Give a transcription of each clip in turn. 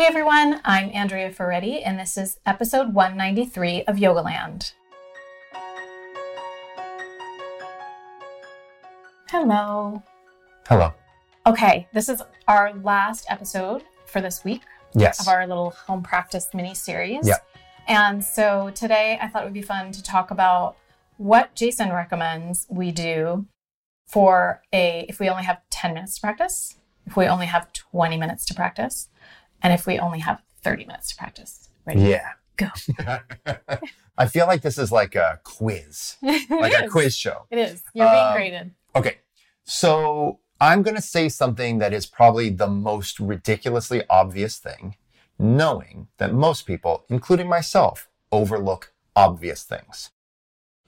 Hey everyone, I'm Andrea Ferretti, and this is episode 193 of Yogaland. Hello. Hello. Okay, this is our last episode for this week Yes. of our little home practice mini series. Yeah. And so today I thought it would be fun to talk about what Jason recommends we do for a if we only have 10 minutes to practice, if we only have 20 minutes to practice, and if we only have 30 minutes to practice. Ready? yeah. Go. I feel like this is like a quiz, like It a is. quiz show. It is. You're being Um, graded. Okay. So I'm going to say something that is probably the most ridiculously obvious thing, knowing that most people, including myself, overlook obvious things.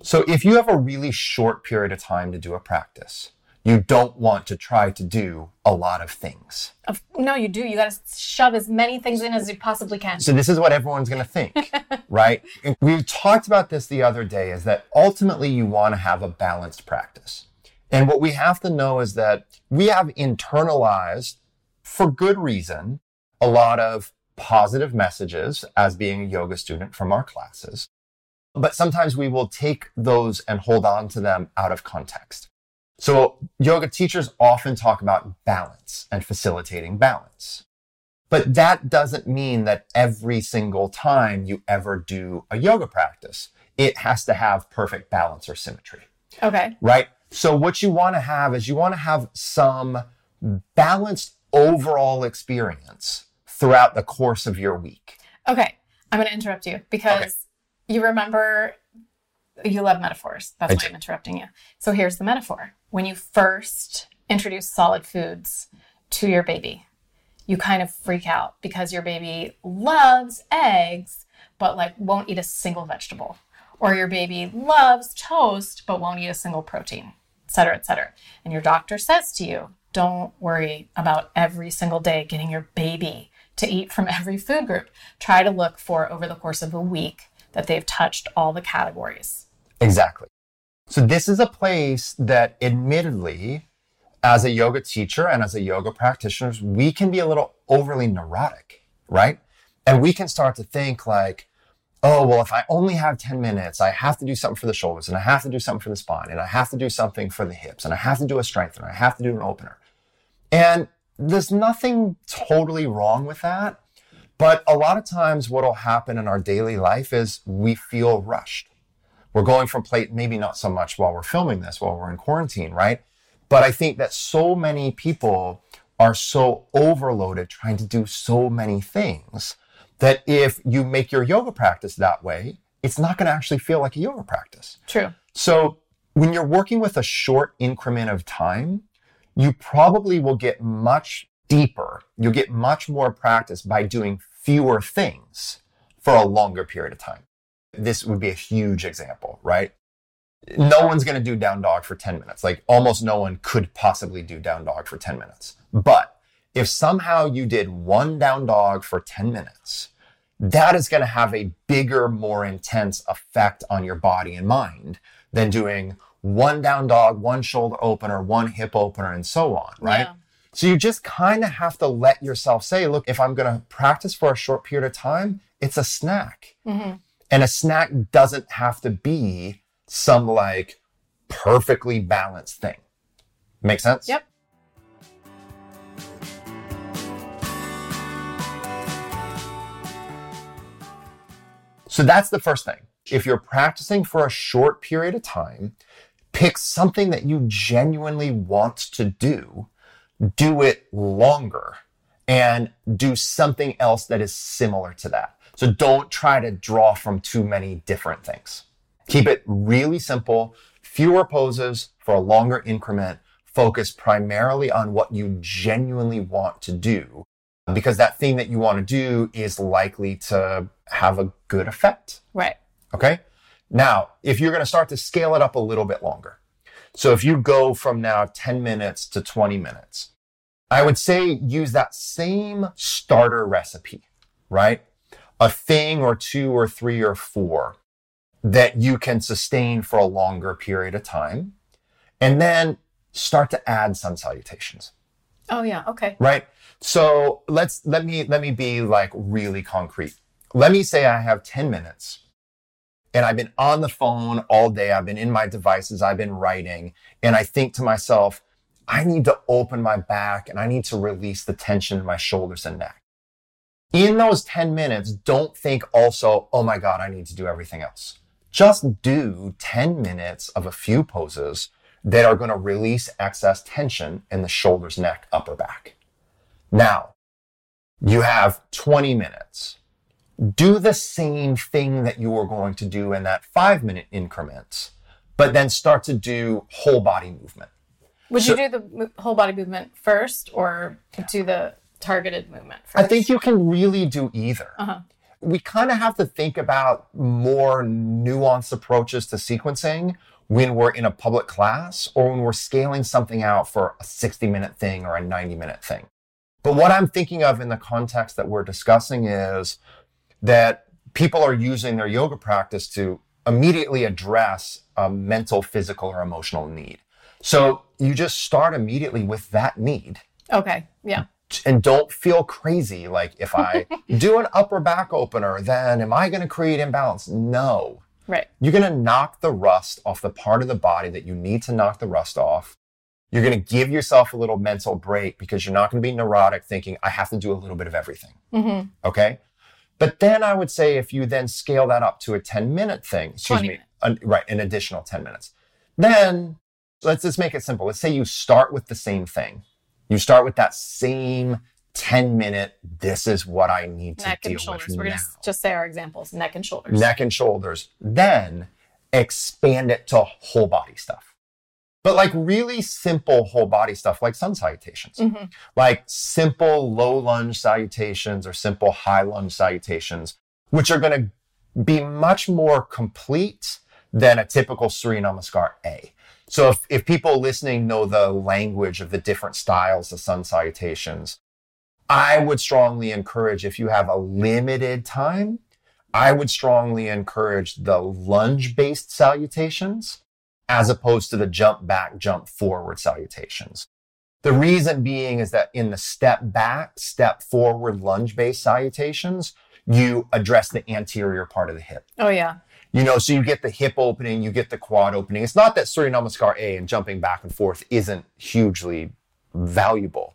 So if you have a really short period of time to do a practice, you don't want to try to do a lot of things. Of- No, you do. You got to shove as many things in as you possibly can. So this is what everyone's going to think, right? And we talked about this the other day is that ultimately you want to have a balanced practice. And what we have to know is that we have internalized for good reason a lot of positive messages as being a yoga student from our classes. But sometimes we will take those and hold on to them out of context. So yoga teachers often talk about balance and facilitating balance. But that doesn't mean that every single time you ever do a yoga practice, it has to have perfect balance or symmetry, Okay. right? So what you want to have is you want to have some balanced overall experience throughout the course of your week. Okay. I'm going to interrupt you because you remember you love metaphors. That's I why do. I'm interrupting you. So here's the metaphor. When you first introduce solid foods to your baby, you kind of freak out because your baby loves eggs, but like won't eat a single vegetable. Or your baby loves toast, but won't eat a single protein, et cetera, et cetera. And your doctor says to you, don't worry about every single day getting your baby to eat from every food group. Try to look for over the course of a week that they've touched all the categories. Exactly. So this is a place that admittedly, as a yoga teacher and as a yoga practitioner, we can be a little overly neurotic, right? And we can start to think like, oh, well, if I only have 10 minutes, I have to do something for the shoulders and I have to do something for the spine and I have to do something for the hips and I have to do a strengthener. I have to do an opener. And there's nothing totally wrong with that. But a lot of times what'll happen in our daily life is we feel rushed. We're going from plate, maybe not so much while we're filming this, while we're in quarantine, right? But I think that so many people are so overloaded trying to do so many things that if you make your yoga practice that way, it's not going to actually feel like a yoga practice. True. So when you're working with a short increment of time, you probably will get much deeper. You'll get much more practice by doing fewer things for a longer period of time. This would be a huge example, right? No one's going to do down dog for 10 minutes. Like almost no one could possibly do down dog for 10 minutes. But if somehow you did one down dog for 10 minutes, that is going to have a bigger, more intense effect on your body and mind than doing one down dog, one shoulder opener, one hip opener, and so on, right? Yeah. So you just kind of have to let yourself say, look, if I'm going to practice for a short period of time, it's a snack. hmm And a snack doesn't have to be some like perfectly balanced thing. Make sense? Yep. So that's the first thing. If you're practicing for a short period of time, pick something that you genuinely want to do, do it longer, and do something else that is similar to that. So don't try to draw from too many different things. Keep it really simple, fewer poses for a longer increment, focus primarily on what you genuinely want to do because that thing that you want to do is likely to have a good effect. Right. Okay. Now, if you're going to start to scale it up a little bit longer, so if you go from now 10 minutes to 20 minutes, I would say use that same starter recipe, right? A thing or two or three or four that you can sustain for a longer period of time. And then start to add sun salutations. Oh yeah. Okay. right? So let's let me let me be like really concrete. Let me say I have 10 minutes and I've been on the phone all day. I've been in my devices. I've been writing and I think to myself, I need to open my back and I need to release the tension in my shoulders and neck. In those 10 minutes, don't think also, oh my God, I need to do everything else. Just do 10 minutes of a few poses that are going to release excess tension in the shoulders, neck, upper back. Now, you have 20 minutes. Do the same thing that you were going to do in that five minute increments, but then start to do whole body movement. Would So- you do the whole body movement first, or do the targeted movement first? I think you can really do either. Uh-huh. We kind of have to think about more nuanced approaches to sequencing when we're in a public class or when we're scaling something out for a 60 minute thing or a 90 minute thing. But what I'm thinking of in the context that we're discussing is that people are using their yoga practice to immediately address a mental, physical, or emotional need. So you just start immediately with that need Okay. Yeah. And don't feel crazy like if I do an upper back opener, then am I going to create imbalance? No. Right. You're going to knock the rust off the part of the body that you need to knock the rust off. You're going to give yourself a little mental break because you're not going to be neurotic thinking, I have to do a little bit of everything. Mm-hmm. Okay. But then I would say if you then scale that up to a 10 minute thing, excuse me, an, right, an additional 10 minutes, then let's just make it simple. Let's say you start with the same thing. You start with that same 10 minute, this is what I need to Neck deal and shoulders. with We're now. gonna just say our examples: neck and shoulders. Neck and shoulders. Then expand it to whole body stuff. But like really simple whole body stuff, like sun salutations, Mhm. like simple low lunge salutations or simple high lunge salutations, which are going to be much more complete than a typical Surya Namaskar A. So if, if people listening know the language of the different styles of sun salutations, I would strongly encourage if you have a limited time, I would strongly encourage the lunge based salutations as opposed to the jump back, jump forward salutations. The reason being is that in the step back, step forward lunge based salutations, you address the anterior part of the hip. Oh yeah. You know, so you get the hip opening, you get the quad opening. It's not that Surya Namaskar A and jumping back and forth isn't hugely valuable.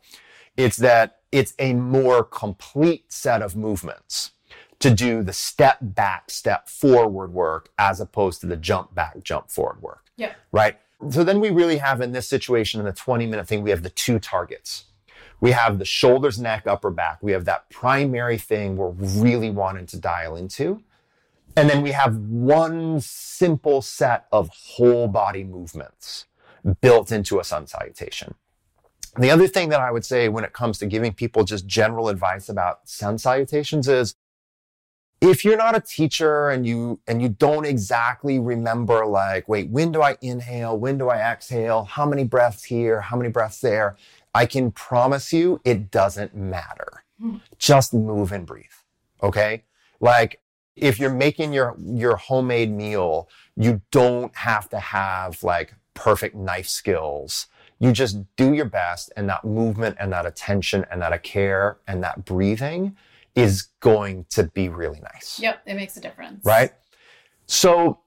It's that it's a more complete set of movements to do the step back, step forward work as opposed to the jump back, jump forward work Yeah. right? So then we really have in this situation in the 20 minute thing, we have the two targets. We have the shoulders, neck, upper back. We have that primary thing we're really wanting to dial into. And then we have one simple set of whole body movements built into a sun salutation. The other thing that I would say when it comes to giving people just general advice about sun salutations is if you're not a teacher and you and you don't exactly remember like wait when do i inhale? When do i exhale? How many breaths here? How many breaths there? I can promise you it doesn't matter. Hmm. Just move and breathe okay? Like if you're making your your homemade meal you don't have to have like perfect knife skills you just do your best and that movement and that attention and that uh, care and that breathing is going to be really nice Yep. It makes a difference. right? So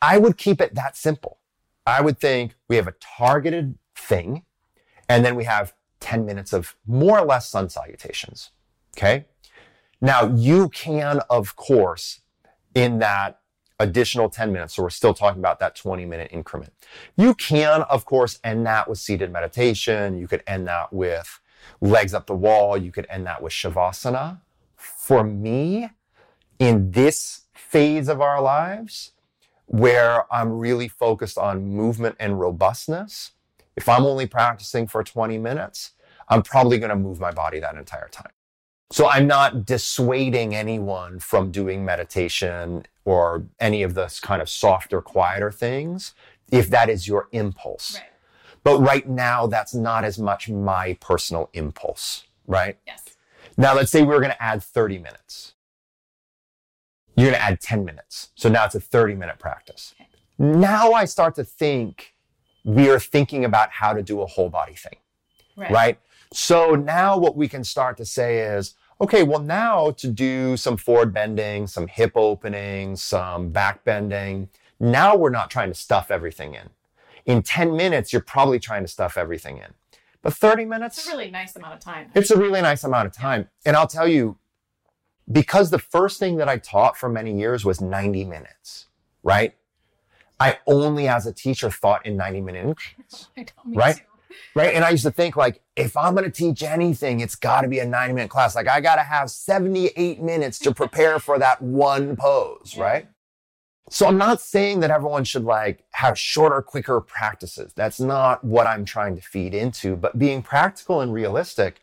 I would keep it that simple. I would think we have a targeted thing, and then we have 10 minutes of more or less sun salutations. Okay. Now you can, of course, in that additional 10 minutes, so we're still talking about that 20 minute increment. You can, of course, end that with seated meditation. You could end that with legs up the wall. You could end that with shavasana. For me, in this phase of our lives where I'm really focused on movement and robustness, if I'm only practicing for 20 minutes, I'm probably going to move my body that entire time. So I'm not dissuading anyone from doing meditation or any of those kind of softer, quieter things if that is your impulse. Right. But right now, that's not as much my personal impulse, right? Yes. Now, let's say we were going to add 30 minutes. You're going to add 10 minutes. So now it's a 30 minute practice. Okay. Now I start to think we are thinking about how to do a whole body thing. Right. right? So now what we can start to say is, okay, well, now to do some forward bending, some hip opening, some back bending, now we're not trying to stuff everything in. In 10 minutes, you're probably trying to stuff everything in. But 30 minutes, It's a really nice amount of time. it's a really nice amount of time. And I'll tell you, because the first thing that I taught for many years was 90 minutes, right? I only as a teacher thought in 90 minute increments I know, me Right? too. Right? And I used to think like, if I'm going to teach anything, it's got to be a 90 minute class. Like I got to have 78 minutes to prepare for that one pose, Yeah. right? So I'm not saying that everyone should like have shorter, quicker practices. That's not what I'm trying to feed into, but being practical and realistic.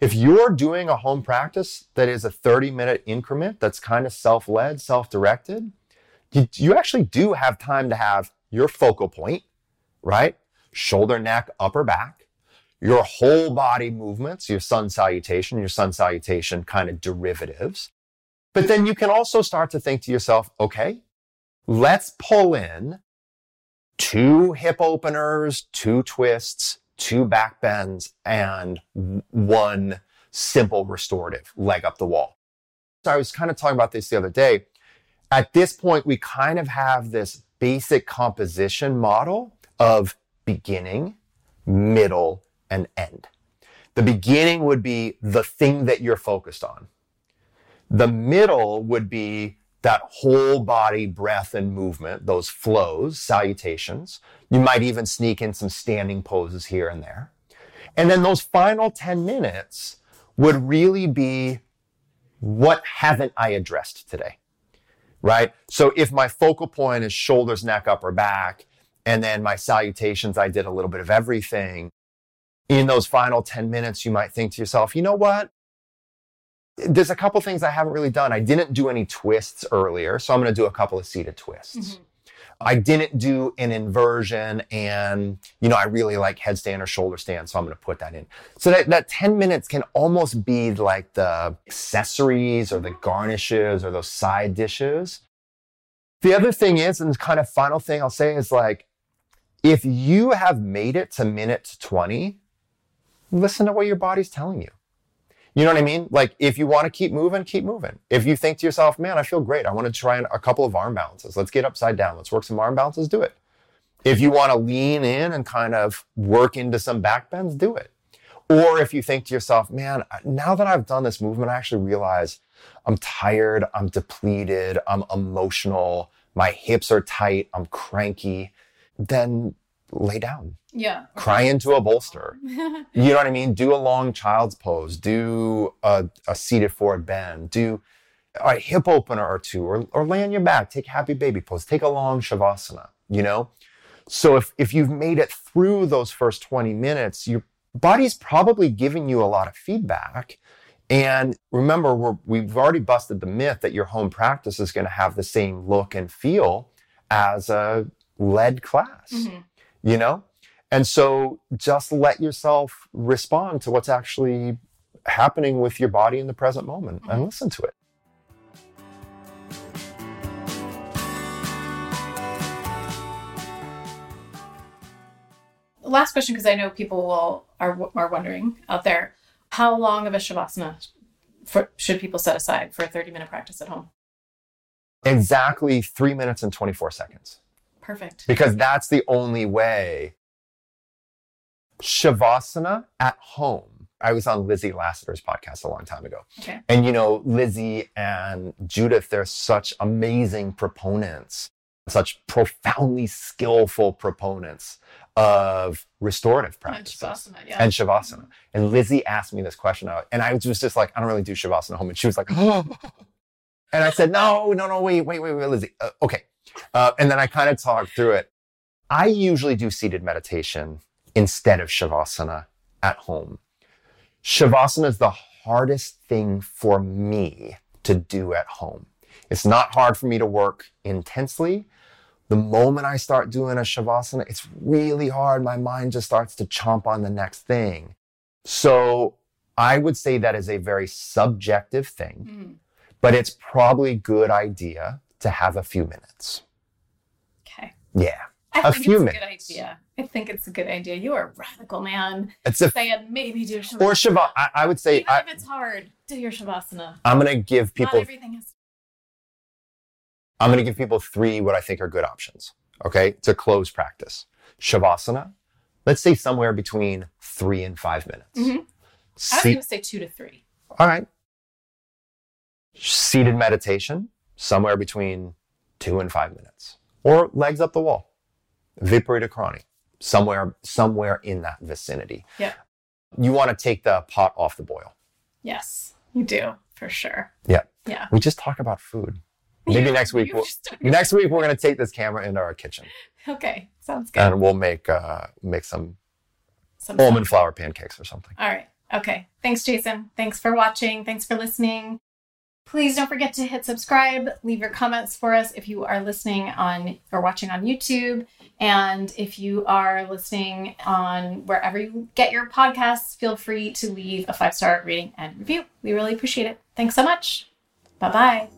If you're doing a home practice that is a 30 minute increment that's kind of self led, self directed, you, you actually do have time to have your focal point, right? Shoulder, neck, upper back, your whole body movements, your sun salutation, your sun salutation kind of derivatives. But then you can also start to think to yourself, okay, let's pull in two hip openers, two twists, two back bends, and one simple restorative leg up the wall. So I was kind of talking about this the other day. At this point, we kind of have this basic composition model of beginning, middle, and end. The beginning would be the thing that you're focused on. The middle would be that whole body breath and movement, those flows, salutations. You might even sneak in some standing poses here and there. And then those final 10 minutes would really be what haven't I addressed today? Right? So if my focal point is shoulders, neck, upper back, and then my salutations, I did a little bit of everything. In those final 10 minutes, you might think to yourself, you know what? There's a couple things I haven't really done. I didn't do any twists earlier, so I'm going to do a couple of seated twists. Mhm. I didn't do an inversion and, you know, I really like headstand or shoulder stand, so I'm going to put that in. So that, that 10 minutes can almost be like the accessories or the garnishes or those side dishes. The other thing is, and the kind of final thing I'll say is like, if you have made it to minute 20, listen to what your body's telling you. You know what I mean? Like, if you want to keep moving, keep moving. If you think to yourself, man, I feel great. I want to try a couple of arm balances. Let's get upside down. Let's work some arm balances. Do it. If you want to lean in and kind of work into some back bends, do it. Or if you think to yourself, man, now that I've done this movement, I actually realize I'm tired, I'm depleted, I'm emotional, my hips are tight, I'm cranky, then lay down, Yeah. cry into a bolster. You know what I mean? Do a long child's pose, do a, a seated forward bend, do a hip opener or two, or, or lay on your back, take happy baby pose, take a long shavasana, you know? So if, if you've made it through those first 20 minutes, your body's probably giving you a lot of feedback. And remember, we're, we've already busted the myth that your home practice is going to have the same look and feel as a led class, Mhm. you know? And so just let yourself respond to what's actually happening with your body in the present moment and Mhm. listen to it. Last question, because I know people will are are wondering out there, how long of a shavasana for, should people set aside for a thirty minute practice at home? Exactly three minutes and 24 seconds. Perfect. because that's the only way. Shavasana at home. I was on Lizzie Lasater's podcast a long time ago. Okay. And you know, Lizzie and Judith, they're such amazing proponents, such profoundly skillful proponents of restorative And shavasana, yeah. and Shavasana. And Lizzie asked me this question, and I was just like, I don't really do Shavasana at home. And she was like, oh. and I said, no, no, no, wait, wait, wait, wait, Lizzie. Uh, okay. Uh, and then I kind of talked through it. I usually do seated meditation instead of Shavasana at home. Shavasana is the hardest thing for me to do at home. It's not hard for me to work intensely. The moment I start doing a Shavasana, it's really hard. My mind just starts to chomp on the next thing. So I would say that is a very subjective thing, Mm, but it's probably a good idea to have a few minutes. okay. Yeah. I a think few it's minutes. a good idea. I think it's a good idea. You are a radical man. It's a Saying maybe do shavasana. or shavasana. I, I would say Even I, if it's hard, do your shavasana. I'm going to give people. Not everything is. I'm going to give people three what I think are good options. Okay, to close practice, shavasana. Let's say somewhere between three and five minutes. Mhm. I was Se- going to say two to three. all right. Seated meditation, somewhere between two and five minutes, or legs up the wall, viparita krani, somewhere somewhere in that vicinity. Yeah. You want to take the pot off the boil. Yes, you do for sure. Yeah. Yeah. We just talk about food. Maybe You- next week. We'll, next week we're going to take this camera into our kitchen Okay, sounds good. and we'll make uh, make some Some almond flour pancakes or something. All right. Okay. Thanks, Jason. Thanks for watching. Thanks for listening. Please don't forget to hit subscribe. Leave your comments for us if you are listening on or watching on YouTube. And if you are listening on wherever you get your podcasts, feel free to leave a five star rating and review. We really appreciate it. Thanks so much. Bye bye.